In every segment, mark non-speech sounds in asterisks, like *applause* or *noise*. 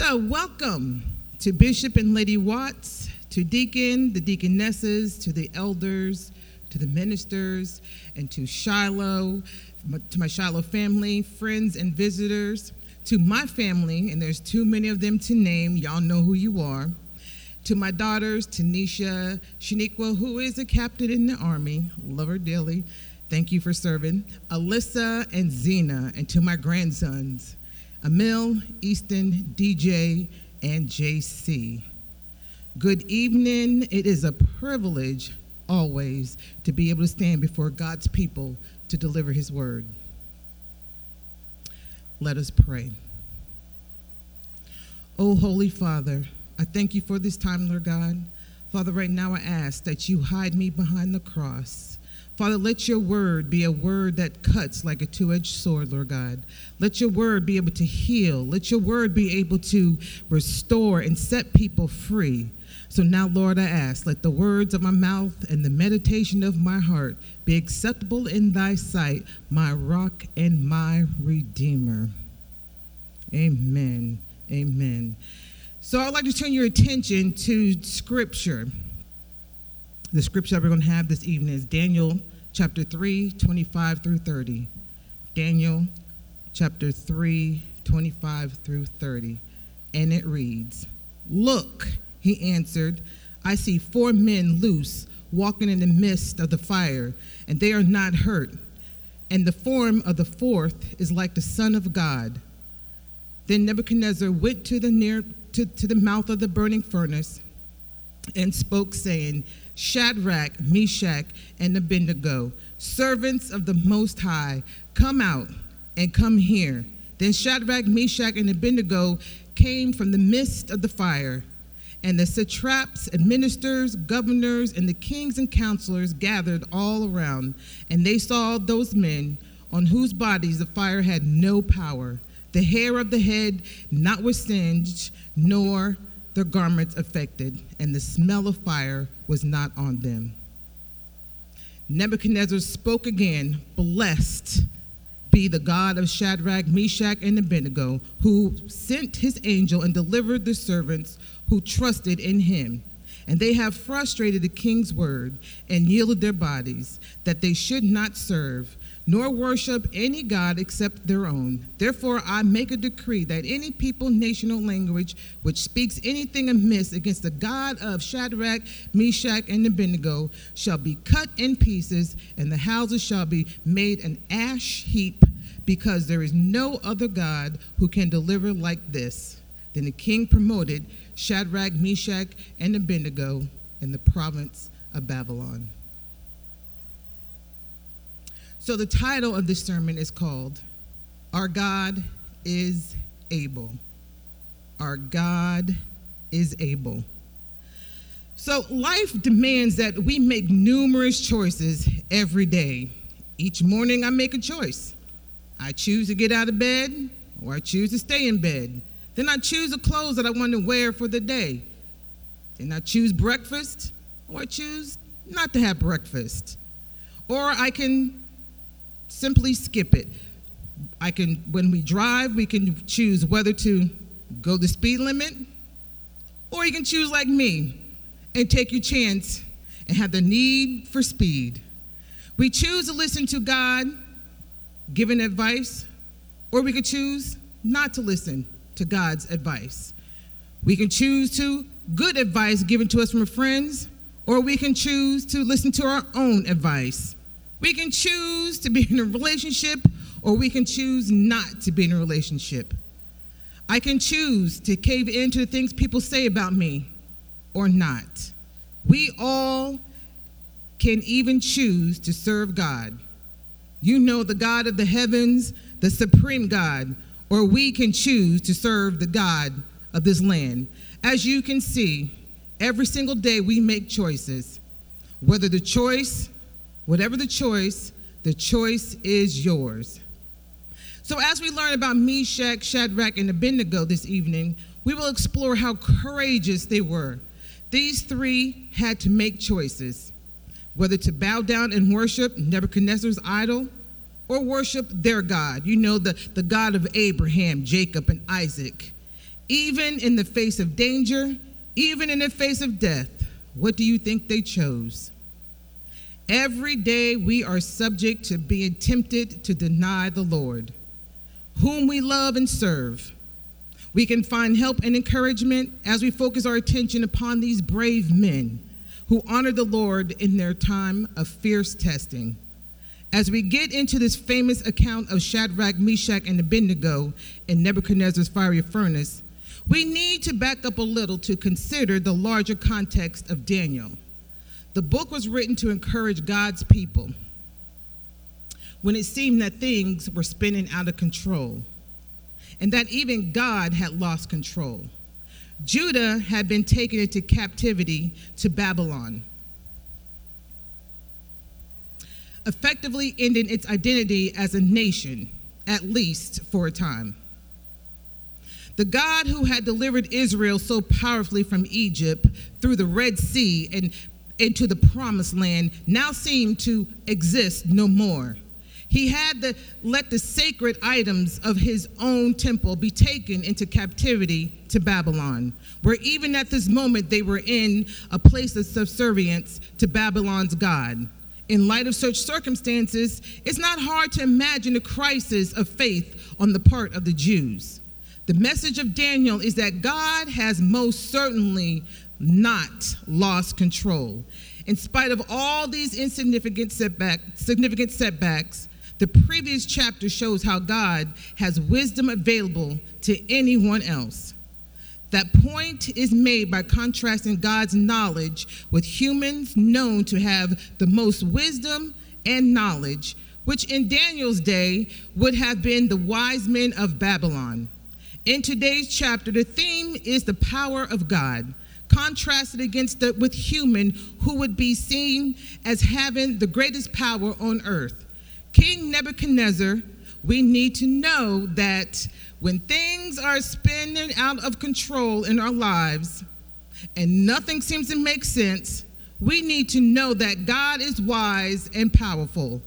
So, welcome to Bishop and Lady Watts, to Deacon, the deaconesses, to the elders, to the ministers, and to Shiloh, to my Shiloh family, friends, and visitors, to my family, and there's too many of them to name, y'all know who you are, to my daughters, Tanisha, Shaniqua, who is a captain in the Army, love her dearly, thank you for serving, Alyssa and Zena, and to my grandsons, Emil, Easton, DJ, and JC. Good evening. It is a privilege always to be able to stand before God's people to deliver his word. Let us pray. Oh, Holy Father, I thank you for this time, Lord God. Father, right now I ask that you hide me behind the cross Father, let your word be a word that cuts like a two edged sword, Lord God. Let your word be able to heal. Let your word be able to restore and set people free. So now, Lord, I ask, let the words of my mouth and the meditation of my heart be acceptable in thy sight, my rock and my redeemer. Amen. Amen. So I'd like to turn your attention to scripture. The scripture that we're going to have this evening is Daniel chapter 3, 25 through 30. Daniel chapter 3, 25 through 30. And it reads Look, he answered, I see four men loose walking in the midst of the fire, and they are not hurt. And the form of the fourth is like the Son of God. Then Nebuchadnezzar went to the near to, to the mouth of the burning furnace and spoke, saying, Shadrach, Meshach, and Abednego, servants of the Most High, come out and come here. Then Shadrach, Meshach, and Abednego came from the midst of the fire. And the satraps, administrators, governors, and the kings and counselors gathered all around. And they saw those men on whose bodies the fire had no power, the hair of the head not was singed, nor their garments affected, and the smell of fire was not on them. Nebuchadnezzar spoke again, Blessed be the God of Shadrach, Meshach, and Abednego, who sent his angel and delivered the servants who trusted in him. And they have frustrated the king's word and yielded their bodies, that they should not serve nor worship any God except their own. Therefore, I make a decree that any people, nation, or language which speaks anything amiss against the God of Shadrach, Meshach, and Abednego shall be cut in pieces, and the houses shall be made an ash heap, because there is no other God who can deliver like this. Then the king promoted Shadrach, Meshach, and Abednego in the province of Babylon. So, the title of this sermon is called Our God is Able. Our God is Able. So, life demands that we make numerous choices every day. Each morning, I make a choice. I choose to get out of bed, or I choose to stay in bed. Then I choose the clothes that I want to wear for the day. Then I choose breakfast, or I choose not to have breakfast. Or I can simply skip it. I can, when we drive, we can choose whether to go the speed limit, or you can choose like me and take your chance and have the need for speed. We choose to listen to God given advice, or we could choose not to listen to God's advice. We can choose to good advice given to us from friends, or we can choose to listen to our own advice. We can choose to be in a relationship or we can choose not to be in a relationship. I can choose to cave into the things people say about me or not. We all can even choose to serve God. You know the God of the heavens, the supreme God, or we can choose to serve the God of this land. As you can see, every single day we make choices. Whether the choice Whatever the choice, the choice is yours. So, as we learn about Meshach, Shadrach, and Abednego this evening, we will explore how courageous they were. These three had to make choices whether to bow down and worship Nebuchadnezzar's idol or worship their God. You know, the, the God of Abraham, Jacob, and Isaac. Even in the face of danger, even in the face of death, what do you think they chose? Every day we are subject to being tempted to deny the Lord, whom we love and serve. We can find help and encouragement as we focus our attention upon these brave men who honored the Lord in their time of fierce testing. As we get into this famous account of Shadrach, Meshach, and Abednego in Nebuchadnezzar's fiery furnace, we need to back up a little to consider the larger context of Daniel. The book was written to encourage God's people when it seemed that things were spinning out of control and that even God had lost control. Judah had been taken into captivity to Babylon, effectively ending its identity as a nation, at least for a time. The God who had delivered Israel so powerfully from Egypt through the Red Sea and into the promised land now seemed to exist no more. He had to let the sacred items of his own temple be taken into captivity to Babylon, where even at this moment they were in a place of subservience to Babylon's God. In light of such circumstances, it's not hard to imagine a crisis of faith on the part of the Jews. The message of Daniel is that God has most certainly not lost control. In spite of all these insignificant setback, significant setbacks, the previous chapter shows how God has wisdom available to anyone else. That point is made by contrasting God's knowledge with humans known to have the most wisdom and knowledge, which in Daniel's day would have been the wise men of Babylon. In today's chapter, the theme is the power of God contrasted against the, with human who would be seen as having the greatest power on earth. King Nebuchadnezzar, we need to know that when things are spinning out of control in our lives and nothing seems to make sense, we need to know that God is wise and powerful.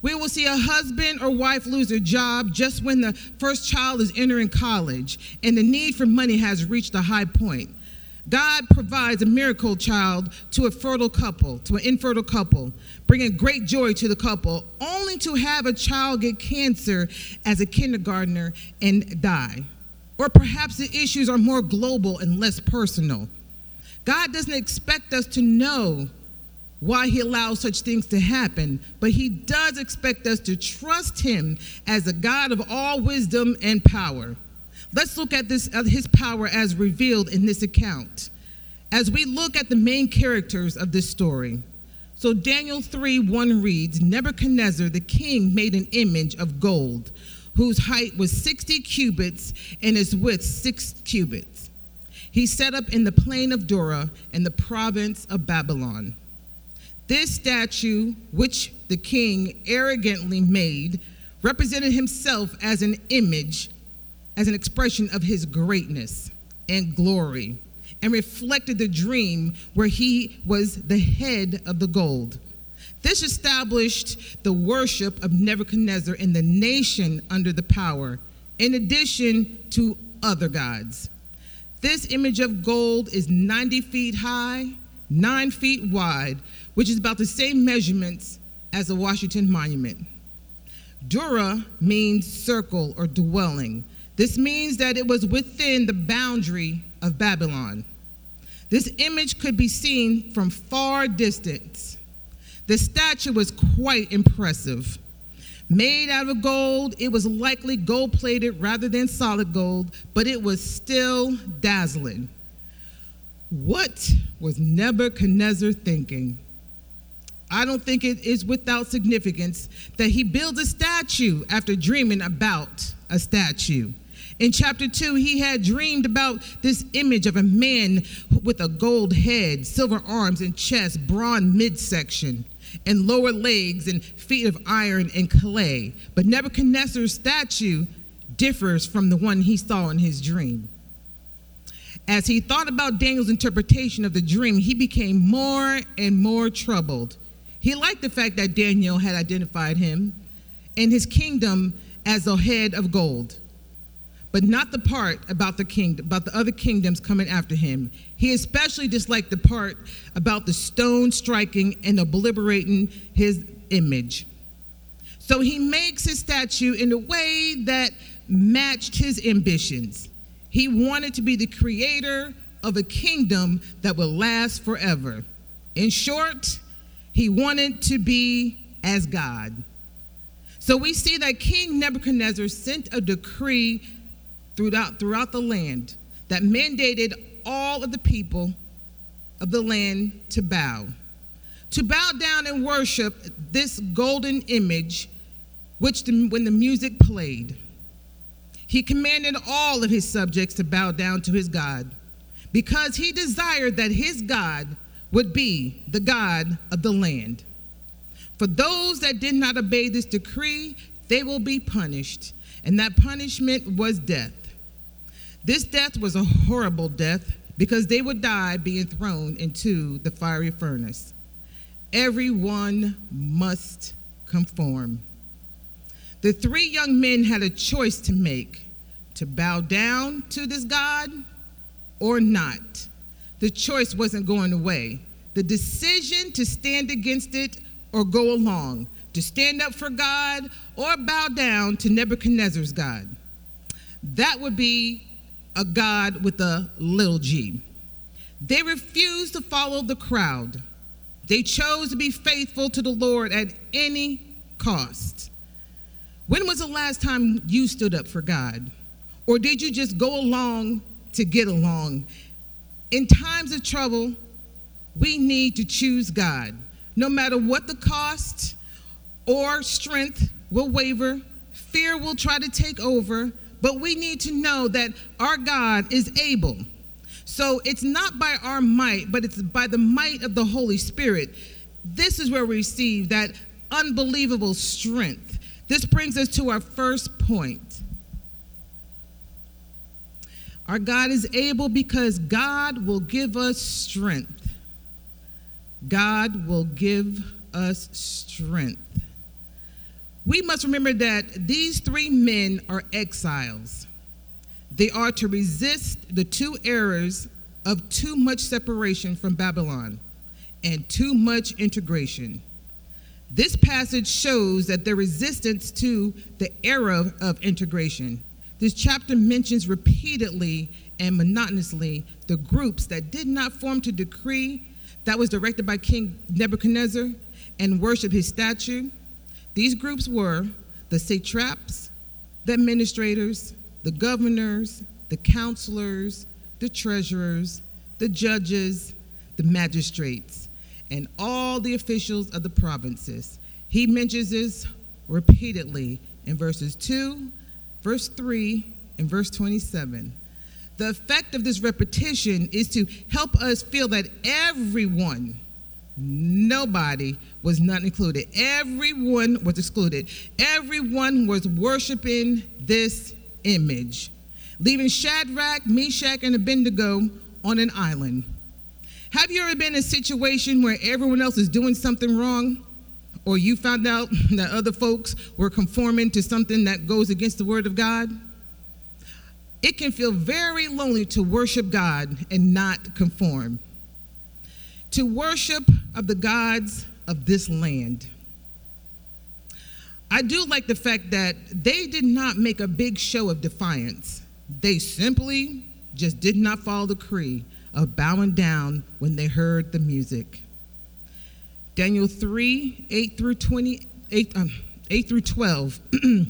We will see a husband or wife lose their job just when the first child is entering college and the need for money has reached a high point. God provides a miracle child to a fertile couple, to an infertile couple, bringing great joy to the couple, only to have a child get cancer as a kindergartner and die. Or perhaps the issues are more global and less personal. God doesn't expect us to know why he allows such things to happen, but he does expect us to trust him as a God of all wisdom and power. Let's look at this uh, his power as revealed in this account. As we look at the main characters of this story. So Daniel 3 1 reads Nebuchadnezzar the king made an image of gold, whose height was 60 cubits and its width 6 cubits. He set up in the plain of Dura in the province of Babylon. This statue, which the king arrogantly made, represented himself as an image as an expression of his greatness and glory and reflected the dream where he was the head of the gold. This established the worship of Nebuchadnezzar in the nation under the power, in addition to other gods. This image of gold is 90 feet high, 9 feet wide, which is about the same measurements as the Washington Monument. Dura means circle or dwelling. This means that it was within the boundary of Babylon. This image could be seen from far distance. The statue was quite impressive. Made out of gold, it was likely gold plated rather than solid gold, but it was still dazzling. What was Nebuchadnezzar thinking? I don't think it is without significance that he builds a statue after dreaming about a statue. In chapter 2, he had dreamed about this image of a man with a gold head, silver arms and chest, brawn midsection, and lower legs and feet of iron and clay. But Nebuchadnezzar's statue differs from the one he saw in his dream. As he thought about Daniel's interpretation of the dream, he became more and more troubled. He liked the fact that Daniel had identified him and his kingdom as a head of gold. But not the part about the king about the other kingdoms coming after him. He especially disliked the part about the stone striking and obliterating his image. So he makes his statue in a way that matched his ambitions. He wanted to be the creator of a kingdom that would last forever. In short, he wanted to be as God. So we see that King Nebuchadnezzar sent a decree throughout, throughout the land that mandated all of the people of the land to bow. To bow down and worship this golden image, which the, when the music played, he commanded all of his subjects to bow down to his God because he desired that his God would be the God of the land. For those that did not obey this decree, they will be punished, and that punishment was death. This death was a horrible death because they would die being thrown into the fiery furnace. Everyone must conform. The three young men had a choice to make to bow down to this God or not. The choice wasn't going away. The decision to stand against it or go along, to stand up for God or bow down to Nebuchadnezzar's God. That would be a God with a little g. They refused to follow the crowd. They chose to be faithful to the Lord at any cost. When was the last time you stood up for God? Or did you just go along to get along? In times of trouble, we need to choose God. No matter what the cost or strength will waver, fear will try to take over, but we need to know that our God is able. So it's not by our might, but it's by the might of the Holy Spirit. This is where we receive that unbelievable strength. This brings us to our first point. Our God is able because God will give us strength. God will give us strength. We must remember that these three men are exiles. They are to resist the two errors of too much separation from Babylon and too much integration. This passage shows that their resistance to the era of integration this chapter mentions repeatedly and monotonously the groups that did not form to decree that was directed by King Nebuchadnezzar and worship his statue. These groups were the satraps, the administrators, the governors, the counselors, the treasurers, the judges, the magistrates, and all the officials of the provinces. He mentions this repeatedly in verses 2 verse 3 and verse 27. The effect of this repetition is to help us feel that everyone, nobody was not included, everyone was excluded, everyone was worshiping this image, leaving Shadrach, Meshach, and Abednego on an island. Have you ever been in a situation where everyone else is doing something wrong? or you found out *laughs* that other folks were conforming to something that goes against the Word of God, it can feel very lonely to worship God and not conform. To worship of the gods of this land. I do like the fact that they did not make a big show of defiance. They simply just did not follow the decree of bowing down when they heard the music. Daniel 3 8 through 20, 8, um, 8 through 12 *clears throat*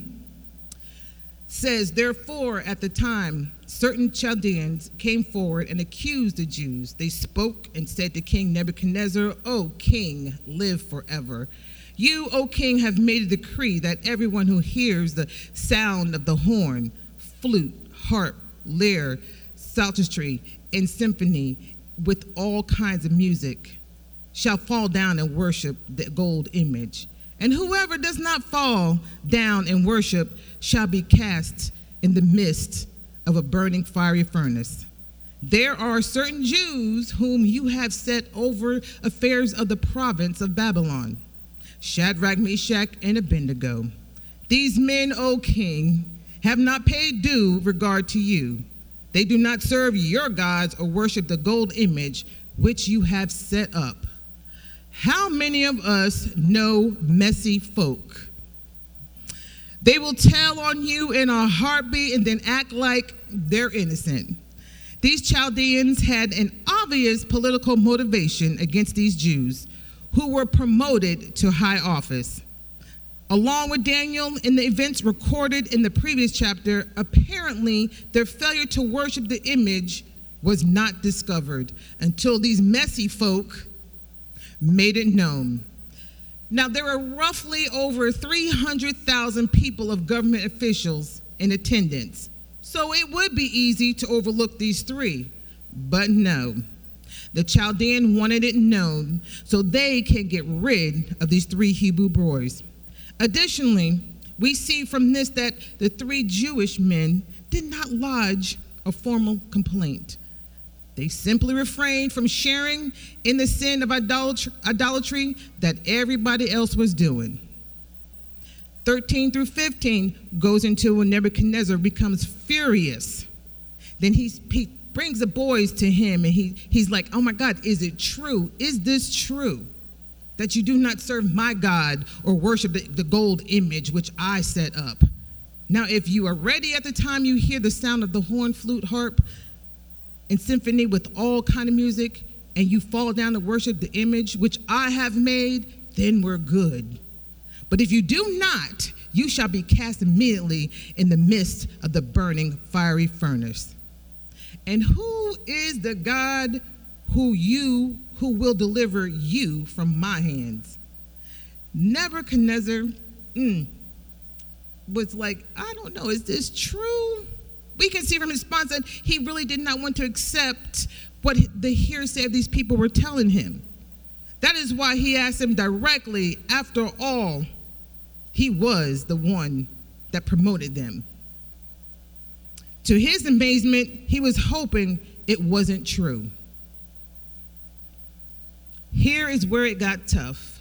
says, Therefore, at the time, certain Chaldeans came forward and accused the Jews. They spoke and said to King Nebuchadnezzar, O king, live forever. You, O king, have made a decree that everyone who hears the sound of the horn, flute, harp, lyre, psaltery, and symphony with all kinds of music shall fall down and worship the gold image. And whoever does not fall down and worship shall be cast in the midst of a burning fiery furnace. There are certain Jews whom you have set over affairs of the province of Babylon Shadrach, Meshach, and Abednego. These men, O king, have not paid due regard to you. They do not serve your gods or worship the gold image which you have set up. How many of us know messy folk? They will tell on you in a heartbeat and then act like they're innocent. These Chaldeans had an obvious political motivation against these Jews who were promoted to high office. Along with Daniel in the events recorded in the previous chapter, apparently their failure to worship the image was not discovered until these messy folk made it known. Now, there are roughly over 300,000 people of government officials in attendance, so it would be easy to overlook these three. But no, the Chaldean wanted it known so they can get rid of these three Hebrew boys. Additionally, we see from this that the three Jewish men did not lodge a formal complaint. They simply refrained from sharing in the sin of idolatry that everybody else was doing. 13 through 15 goes into when Nebuchadnezzar becomes furious. Then he's, he brings the boys to him and he, he's like, Oh my God, is it true? Is this true? that you do not serve my God or worship the, the gold image which I set up. Now, if you are ready at the time you hear the sound of the horn, flute, harp, and symphony with all kind of music, and you fall down to worship the image which I have made, then we're good. But if you do not, you shall be cast immediately in the midst of the burning fiery furnace. And who is the God who you who will deliver you from my hands. Nebuchadnezzar mm, was like, I don't know, is this true? We can see from his response that he really did not want to accept what the hearsay of these people were telling him. That is why he asked him directly, after all, he was the one that promoted them. To his amazement, he was hoping it wasn't true. Here is where it got tough.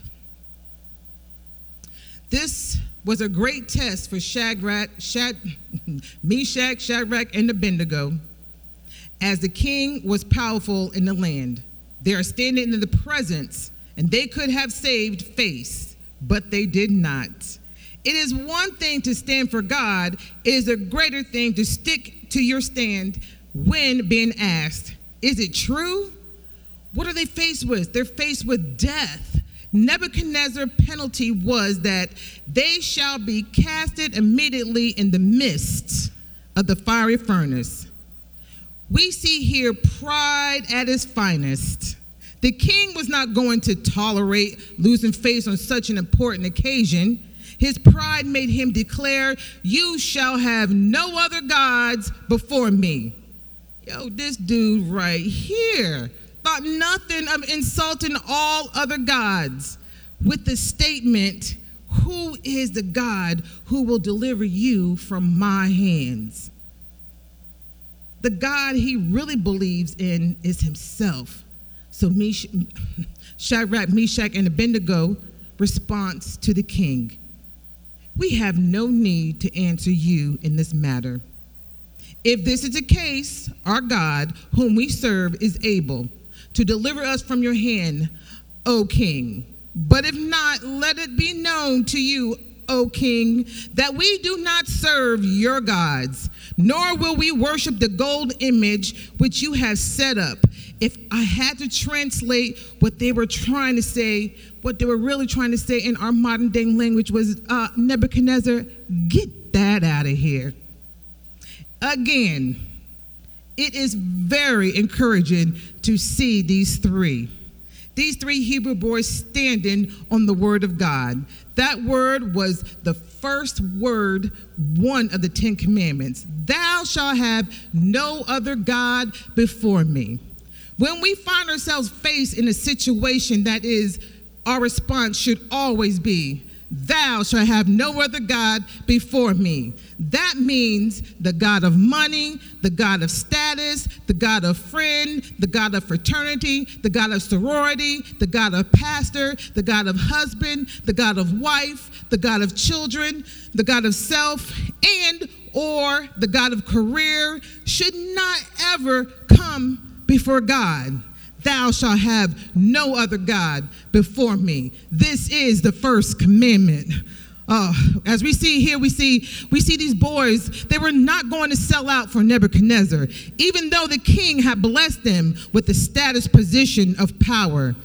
This was a great test for Shadrach, Shad, *laughs* Meshach, Shadrach, and Abednego, as the king was powerful in the land. They are standing in the presence, and they could have saved face, but they did not. It is one thing to stand for God, it is a greater thing to stick to your stand when being asked, Is it true? What are they faced with? They're faced with death. Nebuchadnezzar's penalty was that they shall be casted immediately in the midst of the fiery furnace. We see here pride at its finest. The king was not going to tolerate losing face on such an important occasion. His pride made him declare, You shall have no other gods before me. Yo, this dude right here thought nothing of insulting all other gods with the statement, Who is the God who will deliver you from my hands? The God he really believes in is himself. So Mesh- Shadrach, Meshach, and Abednego response to the king. We have no need to answer you in this matter. If this is the case, our God, whom we serve, is able to deliver us from your hand, O king. But if not, let it be known to you, O king, that we do not serve your gods, nor will we worship the gold image which you have set up. If I had to translate what they were trying to say, what they were really trying to say in our modern day language was uh, Nebuchadnezzar, get that out of here. Again, it is very encouraging to see these three. These three Hebrew boys standing on the word of God. That word was the first word, one of the Ten Commandments. Thou shalt have no other God before me. When we find ourselves faced in a situation that is, our response should always be, Thou shalt have no other God before me. That means the God of money, the God of status, the God of friend, the God of fraternity, the God of sorority, the God of pastor, the God of husband, the God of wife, the God of children, the God of self, and or the God of career should not ever come before God. Thou shalt have no other God before me. This is the first commandment. Uh, as we see here, we see we see these boys. They were not going to sell out for Nebuchadnezzar, even though the king had blessed them with the status position of power.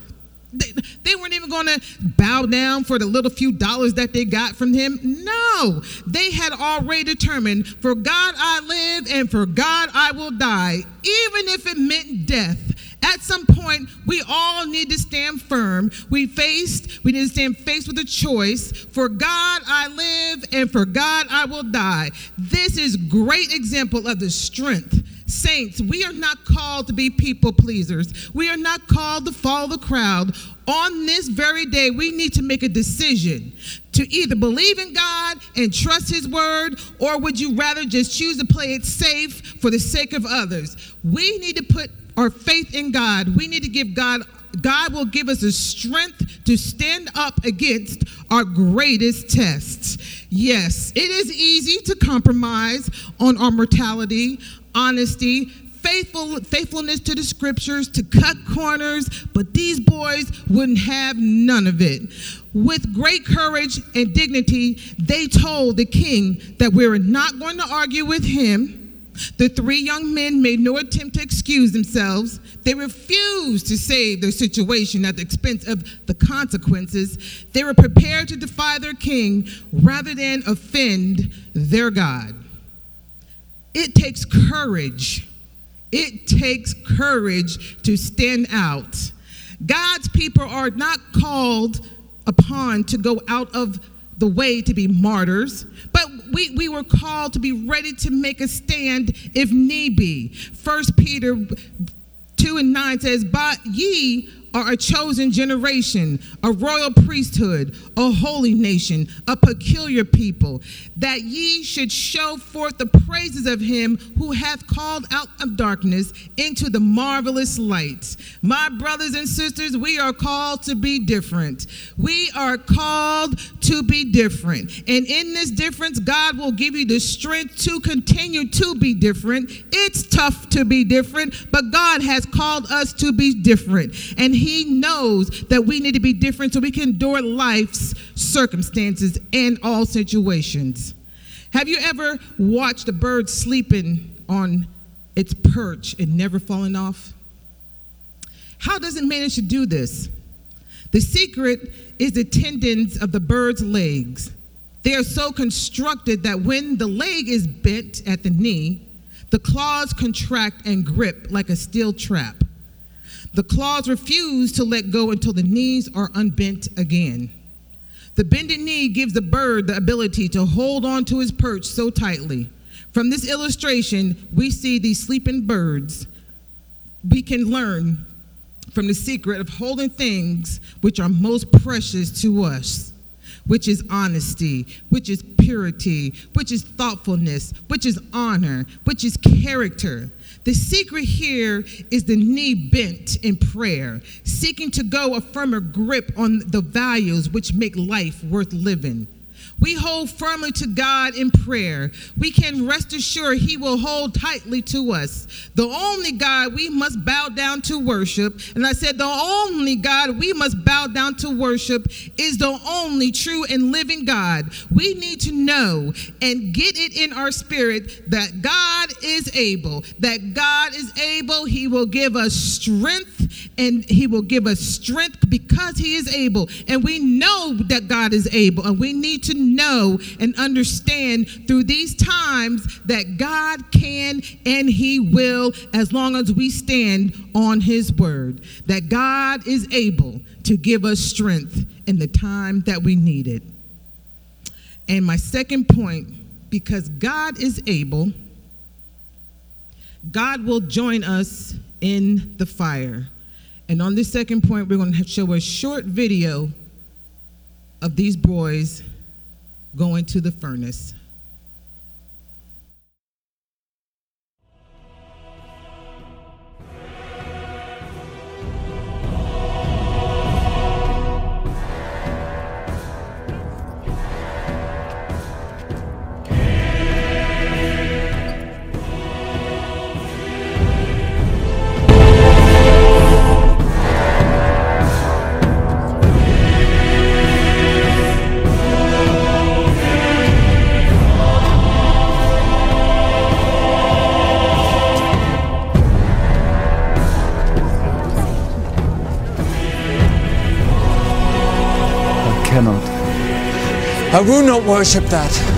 They, they weren't even going to bow down for the little few dollars that they got from him. No, they had already determined for God I live and for God I will die, even if it meant death. At some point, we all need to stand firm. We faced, we need to stand faced with a choice. For God I live and for God I will die. This is great example of the strength Saints, we are not called to be people pleasers. We are not called to follow the crowd. On this very day, we need to make a decision to either believe in God and trust His word, or would you rather just choose to play it safe for the sake of others? We need to put our faith in God. We need to give God God will give us the strength to stand up against our greatest tests. Yes, it is easy to compromise on our mortality, honesty, faithful, faithfulness to the scriptures, to cut corners, but these boys wouldn't have none of it. With great courage and dignity, they told the king that we're not going to argue with him. The three young men made no attempt to excuse themselves. They refused to save their situation at the expense of the consequences. They were prepared to defy their king rather than offend their God. It takes courage. It takes courage to stand out. God's people are not called upon to go out of the way to be martyrs, but we, we were called to be ready to make a stand if need be. First Peter 2 and 9 says, But ye are a chosen generation, a royal priesthood, a holy nation, a peculiar people, that ye should show forth the praises of him who hath called out of darkness into the marvelous light. My brothers and sisters, we are called to be different. We are called to be different. And in this difference, God will give you the strength to continue to be different. It's tough to be different, but God has called us to be different. And he knows that we need to be different so we can endure life's circumstances and all situations. Have you ever watched a bird sleeping on its perch and never falling off? How does it manage to do this? The secret is the tendons of the bird's legs. They are so constructed that when the leg is bent at the knee, the claws contract and grip like a steel trap. The claws refuse to let go until the knees are unbent again. The bended knee gives the bird the ability to hold on to his perch so tightly. From this illustration, we see these sleeping birds. We can learn from the secret of holding things which are most precious to us, which is honesty, which is purity, which is thoughtfulness, which is honor, which is character. The secret here is the knee bent in prayer, seeking to go a firmer grip on the values which make life worth living we hold firmly to God in prayer, we can rest assured He will hold tightly to us. The only God we must bow down to worship, and I said, the only God we must bow down to worship is the only true and living God. We need to know and get it in our spirit that God is able, that God is able. He will give us strength, and He will give us strength because He is able. And we know that God is able, and we need to know and understand through these times that God can and He will as long as we stand on His word. That God is able to give us strength in the time that we need it. And my second point because God is able, God will join us in the fire. And on this second point, we're going to show a short video of these boys going to the furnace. I will not worship that.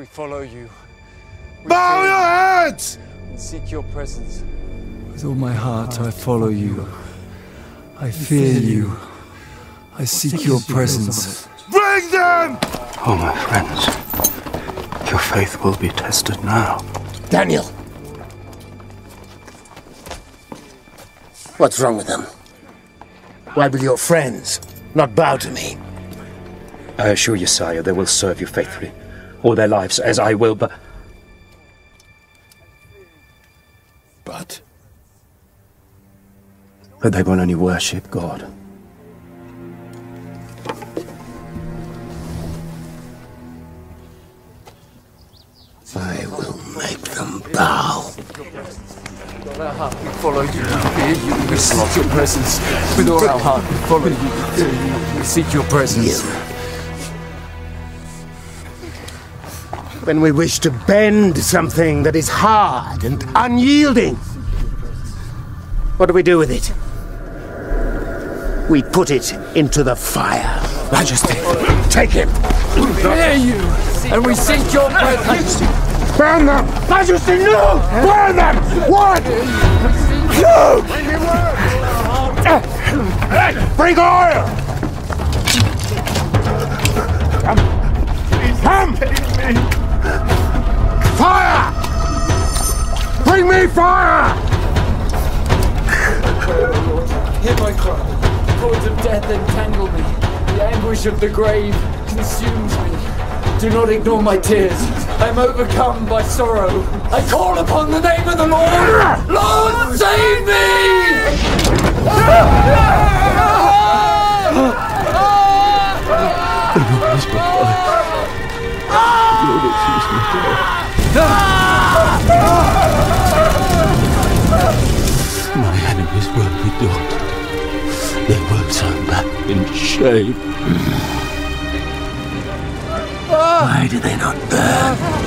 We follow you. We Bow your heads! and seek your presence. With all my heart, I follow you. I fear you. I seek your presence. Bring them! Oh, my friends, your faith will be tested now. Daniel! What's wrong with them? Why will your friends not bow to me? I assure you, sire, they will serve you faithfully, all their lives, as I will, but. But But they will only worship God. I will make them bow. With all our heart, we follow you. We fear you. We seek your presence. With all our heart, we follow you. We fear you. We seek your presence. When we wish to bend something that is hard and unyielding, what do we do with it? We put it into the fire. Majesty! Take him! Fear you, and we sink your presence. Burn them! Majesty, no! Burn them! What? No! Bring oil! Come! Come! Fire! Bring me fire! Hear my cry. The cords of death entangle me. The anguish of the grave consumes me. Do not ignore my tears. I am overcome by sorrow. I call upon the name of the Lord. Lord, save me! My enemies will be doomed. They will turn back in shame. Why do they not burn?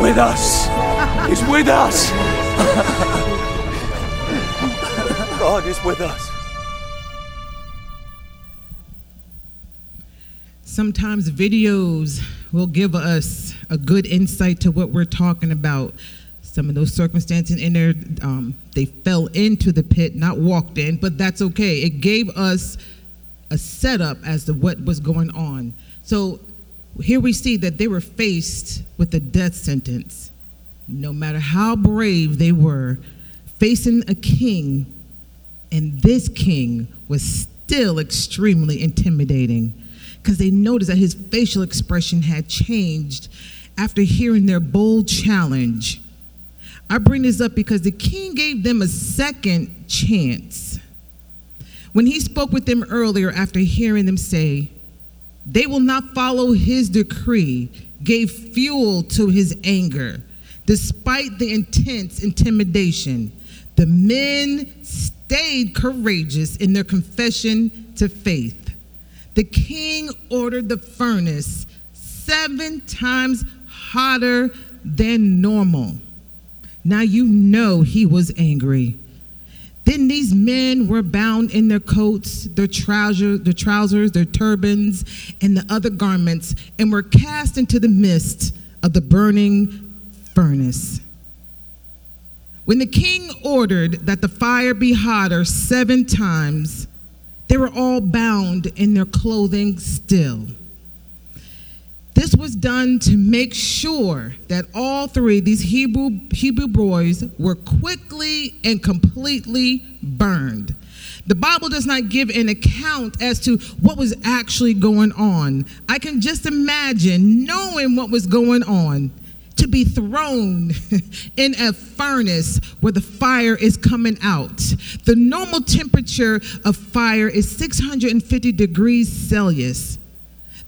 With us! He's with us! God is with us! Sometimes videos will give us a good insight to what we're talking about. Some of those circumstances in there, um, they fell into the pit, not walked in, but that's okay. It gave us a setup as to what was going on. So here we see that they were faced with a death sentence. No matter how brave they were, facing a king, and this king was still extremely intimidating because they noticed that his facial expression had changed after hearing their bold challenge. I bring this up because the king gave them a second chance. When he spoke with them earlier after hearing them say, they will not follow his decree, gave fuel to his anger. Despite the intense intimidation, the men stayed courageous in their confession to faith. The king ordered the furnace seven times hotter than normal. Now you know he was angry. Then these men were bound in their coats, their trousers, their trousers, their turbans, and the other garments, and were cast into the midst of the burning furnace. When the king ordered that the fire be hotter seven times, they were all bound in their clothing still. This was done to make sure that all three, these Hebrew, Hebrew boys, were quickly and completely burned. The Bible does not give an account as to what was actually going on. I can just imagine knowing what was going on to be thrown *laughs* in a furnace where the fire is coming out. The normal temperature of fire is 650 degrees Celsius.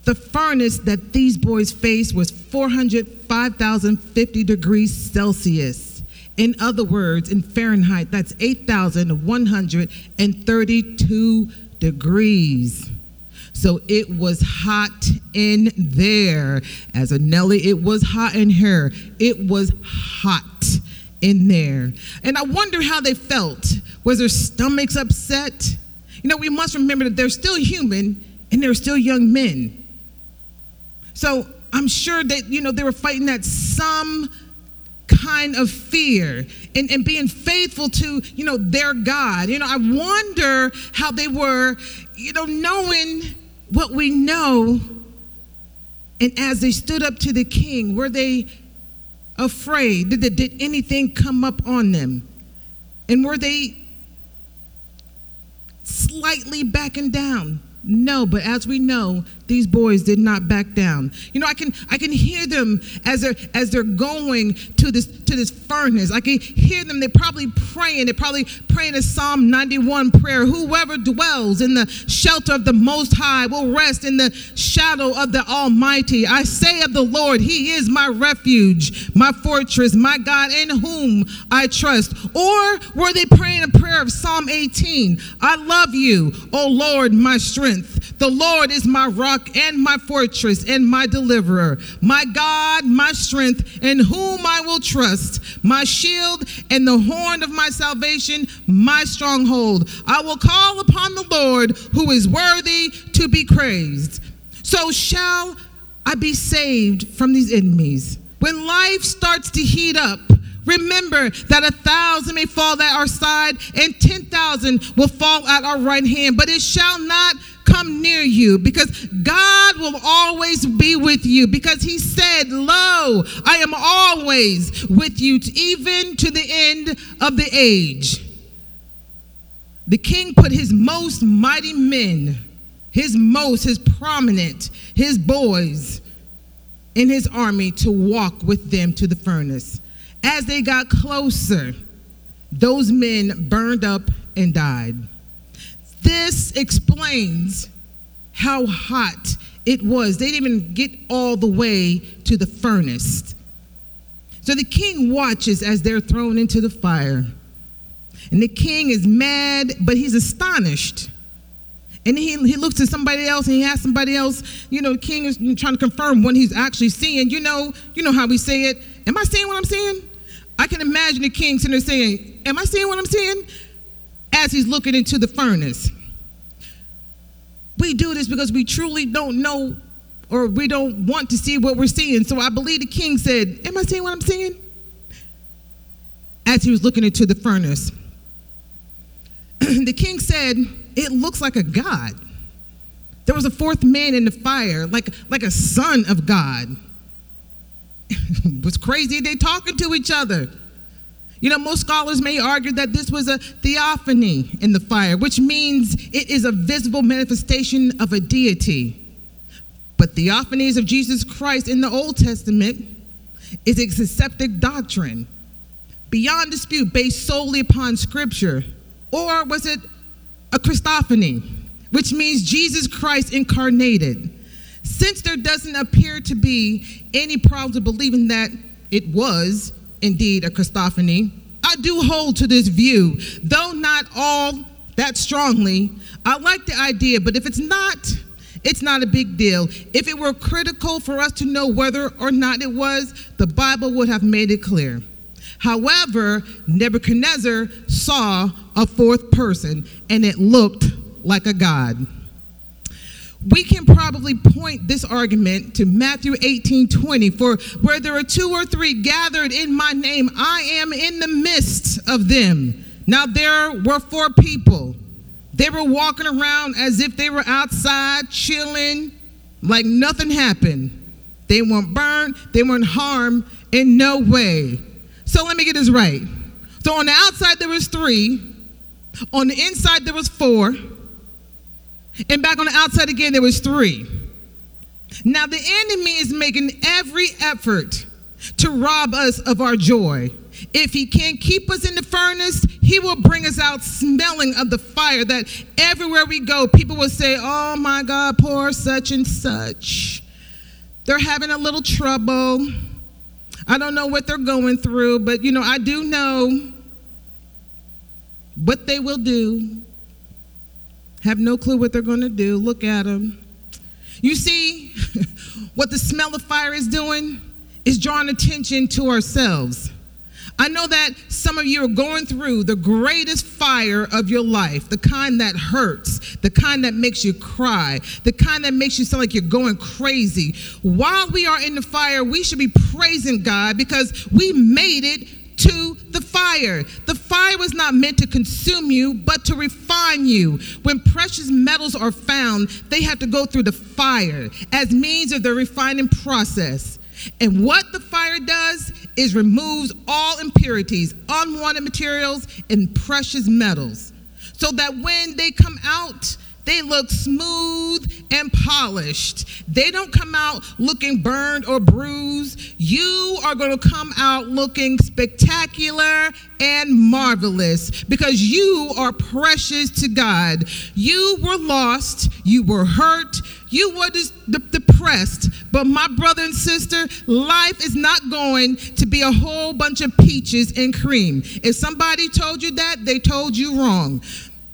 The furnace that these boys faced was 405,050 degrees Celsius. In other words, in Fahrenheit, that's 8,132 degrees. So it was hot in there. As a Nelly, it was hot in her. It was hot in there. And I wonder how they felt. Was their stomachs upset? You know, we must remember that they're still human and they're still young men. So I'm sure that, you know, they were fighting that some kind of fear and, and being faithful to, you know, their God. You know, I wonder how they were, you know, knowing what we know. And as they stood up to the king, were they afraid? Did, did anything come up on them? And were they slightly backing down? No, but as we know, these boys did not back down. You know, I can I can hear them as they're as they're going to this to this furnace. I can hear them. They're probably praying. They're probably praying a Psalm 91 prayer. Whoever dwells in the shelter of the Most High will rest in the shadow of the Almighty. I say of the Lord, He is my refuge, my fortress, my God in whom I trust. Or were they praying a prayer of Psalm 18? I love you, O Lord, my strength. The Lord is my rock rock and my fortress and my deliverer, my God, my strength, in whom I will trust, my shield and the horn of my salvation, my stronghold. I will call upon the Lord who is worthy to be praised. So shall I be saved from these enemies. When life starts to heat up, Remember that a thousand may fall at our side and 10,000 will fall at our right hand, but it shall not come near you because God will always be with you because he said, Lo, I am always with you, even to the end of the age. The king put his most mighty men, his most, his prominent, his boys in his army to walk with them to the furnace. As they got closer, those men burned up and died. This explains how hot it was. They didn't even get all the way to the furnace. So the king watches as they're thrown into the fire. And the king is mad, but he's astonished. And he, he looks at somebody else and he asks somebody else, you know, the king is trying to confirm what he's actually seeing. You know, you know how we say it. Am I seeing what I'm seeing? I can imagine the king sitting there saying, Am I seeing what I'm seeing? As he's looking into the furnace. We do this because we truly don't know or we don't want to see what we're seeing. So I believe the king said, Am I seeing what I'm seeing? As he was looking into the furnace. *clears throat* the king said, It looks like a God. There was a fourth man in the fire, like, like a son of God. *laughs* was crazy. They talking to each other. You know, most scholars may argue that this was a theophany in the fire, which means it is a visible manifestation of a deity. But theophanies of Jesus Christ in the Old Testament is a accepted doctrine. beyond dispute based solely upon scripture? Or was it a Christophany, which means Jesus Christ incarnated? Since there doesn't appear to be any problems with believing that it was indeed a Christophany, I do hold to this view, though not all that strongly. I like the idea, but if it's not, it's not a big deal. If it were critical for us to know whether or not it was, the Bible would have made it clear. However, Nebuchadnezzar saw a fourth person and it looked like a god. We can probably point this argument to Matthew 18 20, for where there are two or three gathered in my name, I am in the midst of them. Now there were four people. They were walking around as if they were outside chilling, like nothing happened. They weren't burned, they weren't harmed in no way. So let me get this right. So on the outside there was three, on the inside there was four, and back on the outside again there was three. Now the enemy is making every effort to rob us of our joy. If he can't keep us in the furnace, he will bring us out smelling of the fire that everywhere we go, people will say, Oh my God, poor such and such. They're having a little trouble. I don't know what they're going through, but you know, I do know what they will do. Have no clue what they're going to do. Look at them. You see, *laughs* what the smell of fire is doing is drawing attention to ourselves. I know that some of you are going through the greatest fire of your life, the kind that hurts, the kind that makes you cry, the kind that makes you sound like you're going crazy. While we are in the fire, we should be praising God because we made it to the fire. The fire was not meant to consume you, but to refine you. When precious metals are found, they have to go through the fire as means of the refining process. And what the fire does is removes all impurities, unwanted materials, and precious metals, so that when they come out, they look smooth and polished. They don't come out looking burned or bruised. You are going to come out looking spectacular and marvelous because you are precious to God. You were lost, you were hurt, you were depressed. But my brother and sister, life is not going to be a whole bunch of peaches and cream. If somebody told you that, they told you wrong.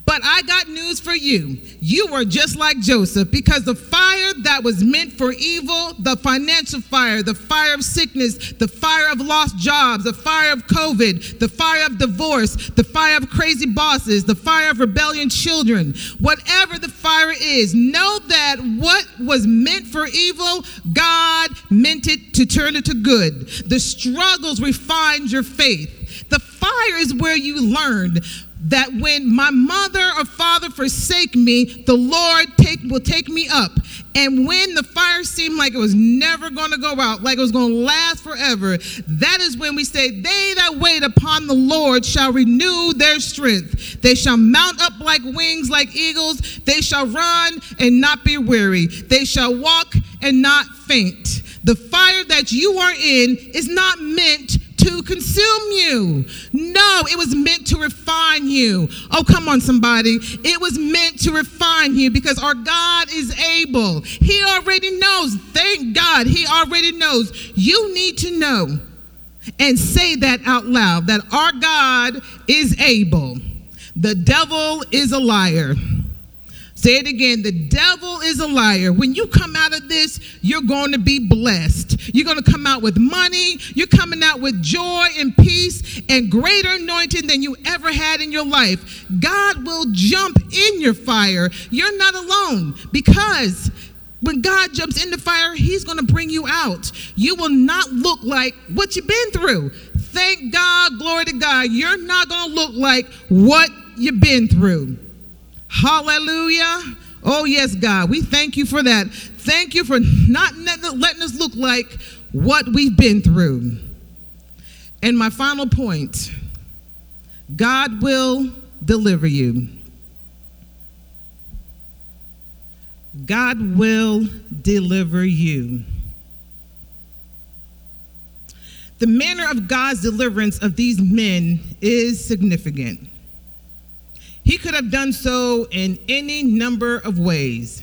But I got news for you. You were just like Joseph because the fire that was meant for evil, the financial fire, the fire of sickness, the fire of lost jobs, the fire of COVID, the fire of divorce, the fire of crazy bosses, the fire of rebellion children, whatever the fire is, know that what was meant for evil, God meant it to turn it to good. The struggles refined your faith. The fire is where you learned that when my mother or father forsake me, the Lord take, will take me up. And when the fire seemed like it was never going to go out, like it was going to last forever, that is when we say, They that wait upon the Lord shall renew their strength. They shall mount up like wings, like eagles. They shall run and not be weary. They shall walk and not faint. The fire that you are in is not meant to consume you. No, it was meant to refine you. Oh, come on, somebody. It was meant to refine you because our God is able. He already knows. Thank God. He already knows. You need to know and say that out loud that our God is able. The devil is a liar. Say it again. The devil is a liar. When you come out of this, you're going to be blessed. You're going to come out with money. You're coming out with joy and peace and greater anointing than you ever had in your life. God will jump in your fire. You're not alone because when God jumps in the fire, He's going to bring you out. You will not look like what you've been through. Thank God, glory to God. You're not going to look like what you've been through. Hallelujah. Oh, yes, God. We thank you for that. Thank you for not letting us look like what we've been through. And my final point God will deliver you. God will deliver you. the manner of God's deliverance of these men is significant. He could have done so in any number of ways.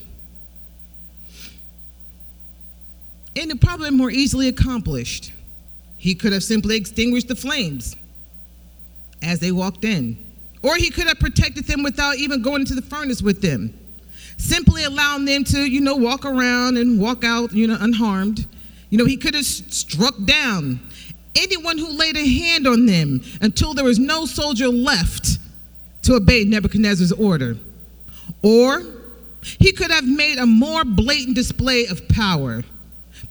And it probably more easily accomplished. He could have simply extinguished the flames as they walked in. Or he could have protected them without even going into the furnace with them. Simply allowing them to, you know, walk around and walk out, you know, unharmed. You know, he could have struck down anyone who laid a hand on them until there was no soldier left to obey Nebuchadnezzar's order. Or he could have made a more blatant display of power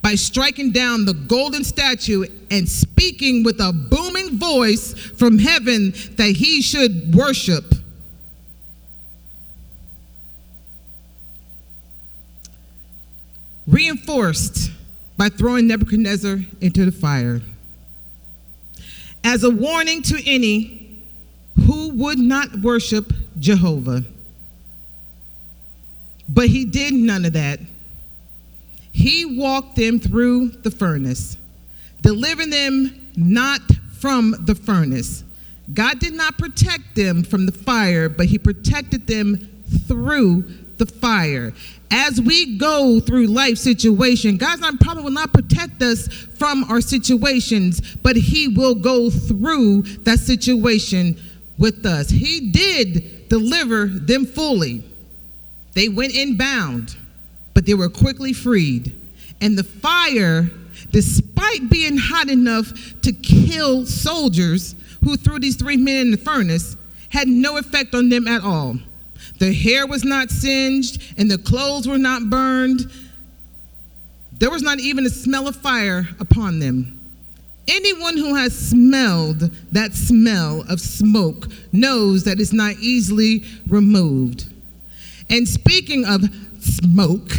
by striking down the golden statue and speaking with a booming voice from heaven that he should worship. Reinforced by throwing Nebuchadnezzar into the fire. As a warning to any who would not worship Jehovah. But he did none of that. He walked them through the furnace, delivering them not from the furnace. God did not protect them from the fire, but He protected them through the fire. As we go through life situation, God's not, probably will not protect us from our situations, but He will go through that situation with us. He did deliver them fully. They went in bound but they were quickly freed. And the fire, despite being hot enough to kill soldiers who threw these three men in the furnace, had no effect on them at all. Their hair was not singed and the clothes were not burned. There was not even a smell of fire upon them. Anyone who has smelled that smell of smoke knows that it's not easily removed. And speaking of smoke.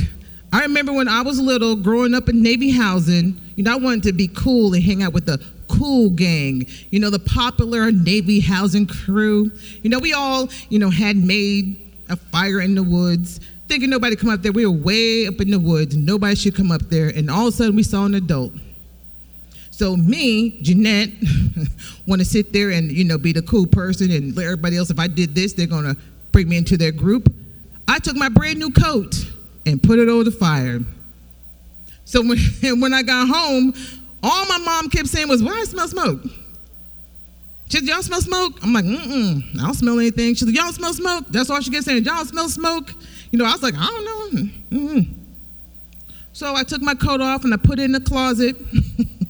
I remember when I was little, growing up in Navy housing, you know, I wanted to be cool and hang out with the cool gang, you know, the popular Navy housing crew. You know, we all, you know, had made a fire in the woods, thinking nobody come up there. We were way up in the woods, nobody should come up there, and all of a sudden we saw an adult. So me, Jeanette, *laughs* want to sit there and you know be the cool person and let everybody else. If I did this, they're gonna bring me into their group. I took my brand new coat and put it over the fire. So when, *laughs* when I got home, all my mom kept saying was, Why I smell smoke? She said, Y'all smell smoke? I'm like, Mm-mm, I don't smell anything. She said, Y'all smell smoke? That's all she kept saying. Y'all smell smoke? You know, I was like, I don't know. Mm-mm. So I took my coat off and I put it in the closet. *laughs*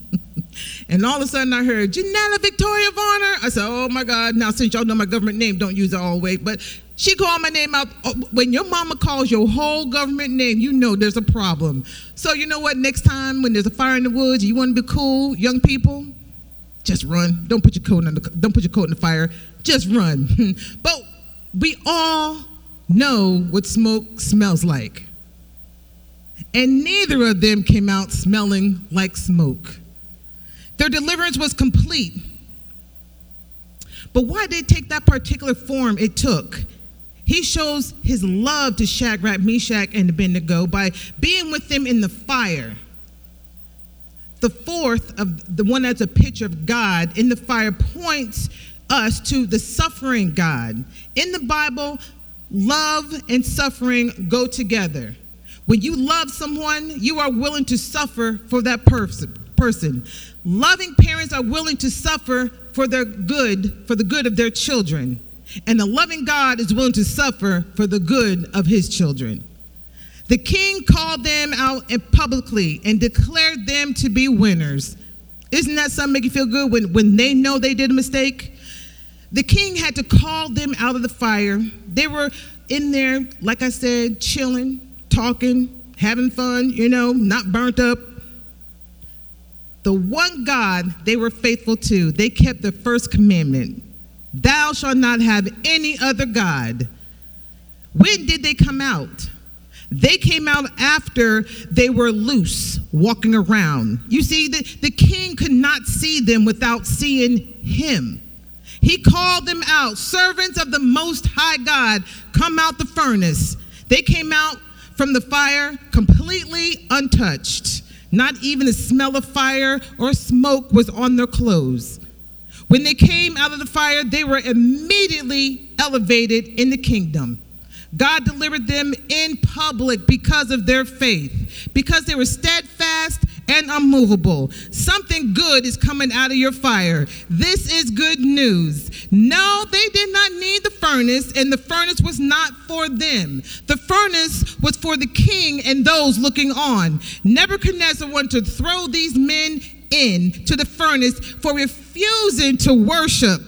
and all of a sudden I heard, Janella Victoria Varner. I said, Oh my God, now since y'all know my government name, don't use it way. But she called my name out. Oh, when your mama calls your whole government name, you know there's a problem. So you know what? Next time when there's a fire in the woods, you want to be cool, young people, just run. Don't put your coat in the don't put your coat in the fire. Just run. *laughs* but we all know what smoke smells like. And neither of them came out smelling like smoke. Their deliverance was complete. But why did it take that particular form it took? He shows his love to Shadrach, Meshach, and Abednego by being with them in the fire. The fourth of the one that's a picture of God in the fire points us to the suffering God. In the Bible, love and suffering go together. When you love someone, you are willing to suffer for that person. Person. Loving parents are willing to suffer for their good, for the good of their children. And the loving God is willing to suffer for the good of his children. The king called them out publicly and declared them to be winners. Isn't that something make you feel good when, when they know they did a mistake? The king had to call them out of the fire. They were in there, like I said, chilling, talking, having fun, you know, not burnt up. The one God they were faithful to, they kept the first commandment Thou shalt not have any other God. When did they come out? They came out after they were loose, walking around. You see, the, the king could not see them without seeing him. He called them out, servants of the Most High God, come out the furnace. They came out from the fire completely untouched. Not even the smell of fire or smoke was on their clothes. When they came out of the fire, they were immediately elevated in the kingdom. God delivered them in public because of their faith, because they were steadfast and unmovable. Something good is coming out of your fire. This is good news. No, they did not need the furnace, and the furnace was not for them. The furnace was for the king and those looking on. Nebuchadnezzar wanted to throw these men in to the furnace for refusing to worship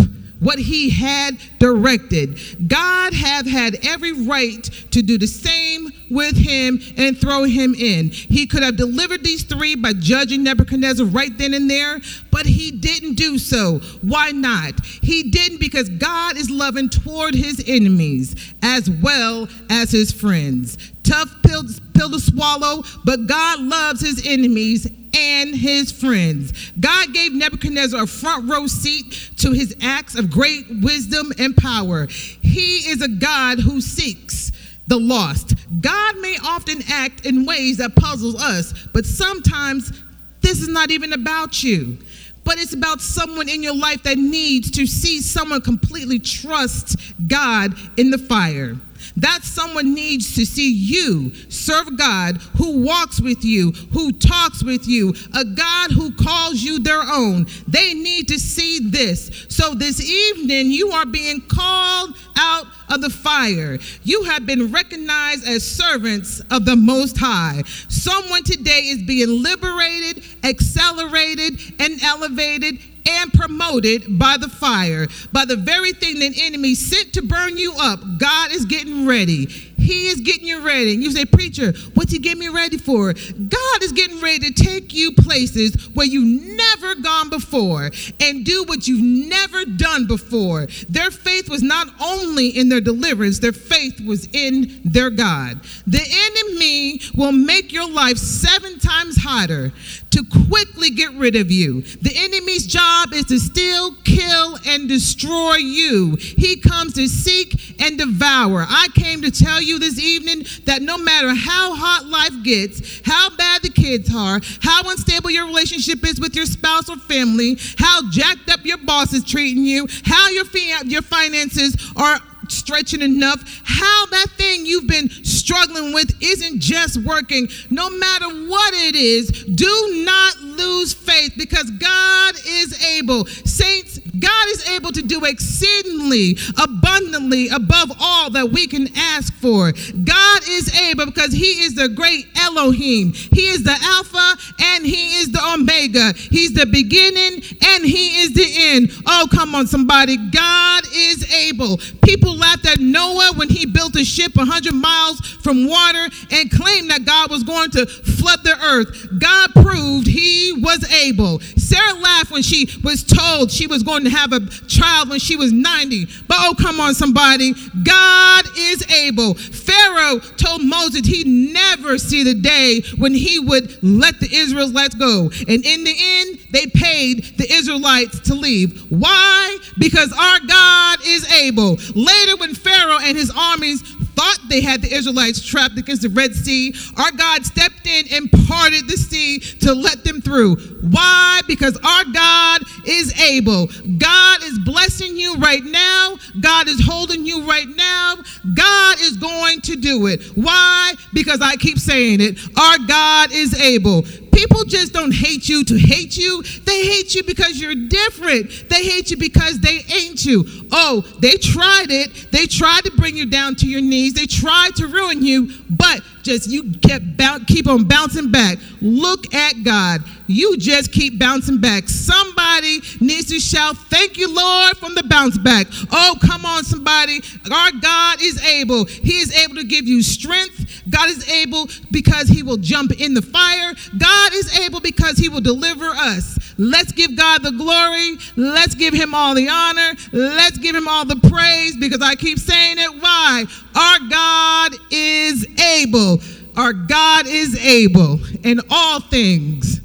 what he had directed. God have had every right to do the same with him and throw him in. He could have delivered these three by judging Nebuchadnezzar right then and there, but he didn't do so. Why not? He didn't because God is loving toward his enemies as well as his friends. Tough pill, to swallow, but God loves his enemies and his friends. God gave Nebuchadnezzar a front row seat to his acts of great wisdom and power. He is a God who seeks the lost. God may often act in ways that puzzles us, but sometimes this is not even about you. But it's about someone in your life that needs to see someone completely trust God in the fire. That someone needs to see you serve God who walks with you, who talks with you, a God who calls you their own. They need to see this. So this evening, you are being called out of the fire. You have been recognized as servants of the Most High. Someone today is being liberated, accelerated, and elevated and promoted by the fire. By the very thing the enemy sent to burn you up, God is getting ready. He is getting you ready. And you say, Preacher, what's he getting me ready for? God is getting ready to take you places where you've never gone before and do what you've never done before. Their faith was not only in their deliverance, their faith was in their God. The enemy will make your life seven times harder to quickly get rid of you. The enemy's job is to steal, kill, and destroy you. He comes to seek and devour. I came to tell you this evening that no matter how hot life gets, how bad the kids are, how unstable your relationship is with your spouse or family, how jacked up your boss is treating you, how your, your finances are stretching enough, how that thing you've been struggling with isn't just working. No matter what it is, do not lose faith because God is able. Saints, God is able to do exceedingly abundantly above all that we can ask for. God is able because He is the great Elohim. He is the Alpha and He is the Omega. He's the beginning and He is the end. Oh, come on, somebody. God is able. People laughed at Noah when he built a ship 100 miles from water and claimed that God was going to flood the earth. God proved He was able. Sarah laughed when she was told she was going to have a child when she was 90. But oh, come on, somebody. God is able. Pharaoh told Moses he'd never see the day when he would let the Israelites go. And in the end, they paid the Israelites to leave. Why? Because our God is able. Later, when Pharaoh and his armies thought they had the Israelites trapped against the Red Sea, our God stepped in and parted the sea to let them through. Why? Because our God is able. God is blessing you right now. God is holding you right now. God is going to do it. Why? Because I keep saying it. Our God is able. People just don't hate you to hate you. They hate you because you're different. They hate you because they ain't you. Oh, they tried it. They tried to bring you down to your knees. They tried to ruin you, but just you kept keep on bouncing back. Look at God. You just keep bouncing back. Somebody needs to shout, Thank you, Lord, from the bounce back. Oh, come on, somebody. Our God is able. He is able to give you strength. God is able because He will jump in the fire. God is able because He will deliver us. Let's give God the glory. Let's give Him all the honor. Let's give Him all the praise because I keep saying it. Why? Our God is able. Our God is able. And all things,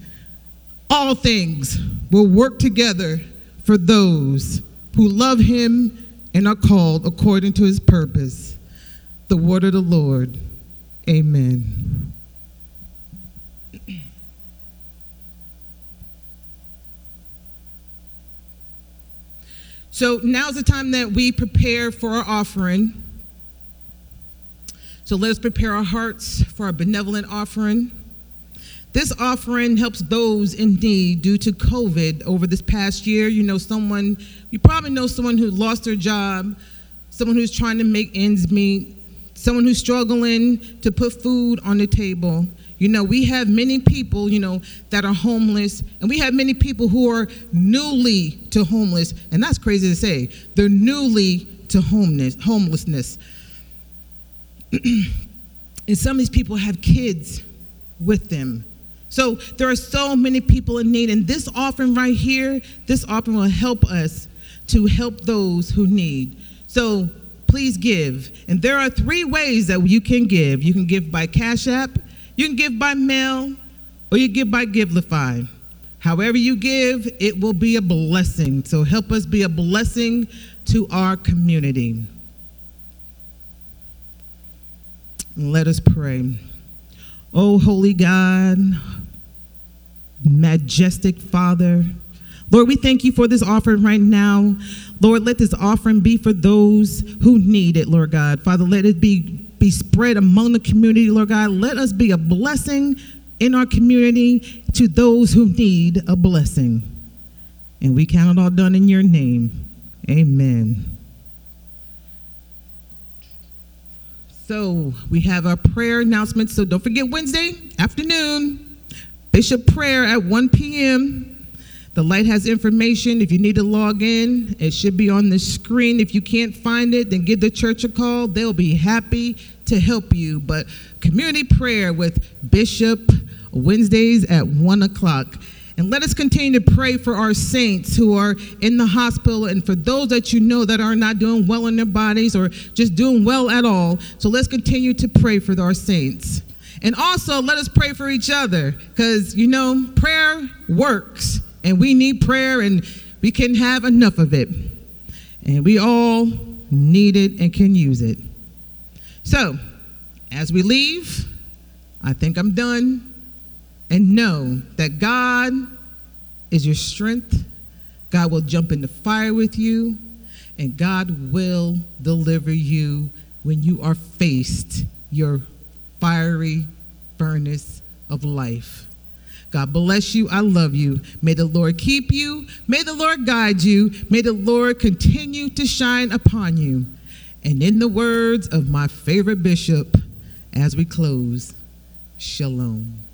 all things will work together for those who love him and are called according to his purpose. The word of the Lord. Amen. So now's the time that we prepare for our offering. So let us prepare our hearts for our benevolent offering. This offering helps those in need due to COVID over this past year. You know, someone, you probably know someone who lost their job, someone who's trying to make ends meet, someone who's struggling to put food on the table. You know, we have many people, you know, that are homeless, and we have many people who are newly to homeless, and that's crazy to say. They're newly to homeless, homelessness. *clears throat* and some of these people have kids with them. So there are so many people in need, and this offering right here, this offering will help us to help those who need. So please give. And there are three ways that you can give. You can give by Cash App, you can give by mail, or you give by Givelify. However you give, it will be a blessing. So help us be a blessing to our community. Let us pray. Oh, holy God, majestic Father, Lord, we thank you for this offering right now. Lord, let this offering be for those who need it, Lord God. Father, let it be, be spread among the community, Lord God. Let us be a blessing in our community to those who need a blessing. And we count it all done in your name. Amen. So we have our prayer announcements. So don't forget Wednesday afternoon, Bishop prayer at 1 p.m. The light has information. If you need to log in, it should be on the screen. If you can't find it, then give the church a call. They'll be happy to help you. But community prayer with Bishop Wednesdays at 1 o'clock. And let us continue to pray for our saints who are in the hospital and for those that you know that are not doing well in their bodies or just doing well at all. So let's continue to pray for our saints. And also, let us pray for each other because, you know, prayer works and we need prayer and we can have enough of it. And we all need it and can use it. So, as we leave, I think I'm done and know that God is your strength. God will jump in the fire with you, and God will deliver you when you are faced your fiery furnace of life. God bless you. I love you. May the Lord keep you. May the Lord guide you. May the Lord continue to shine upon you. And in the words of my favorite bishop, as we close, shalom.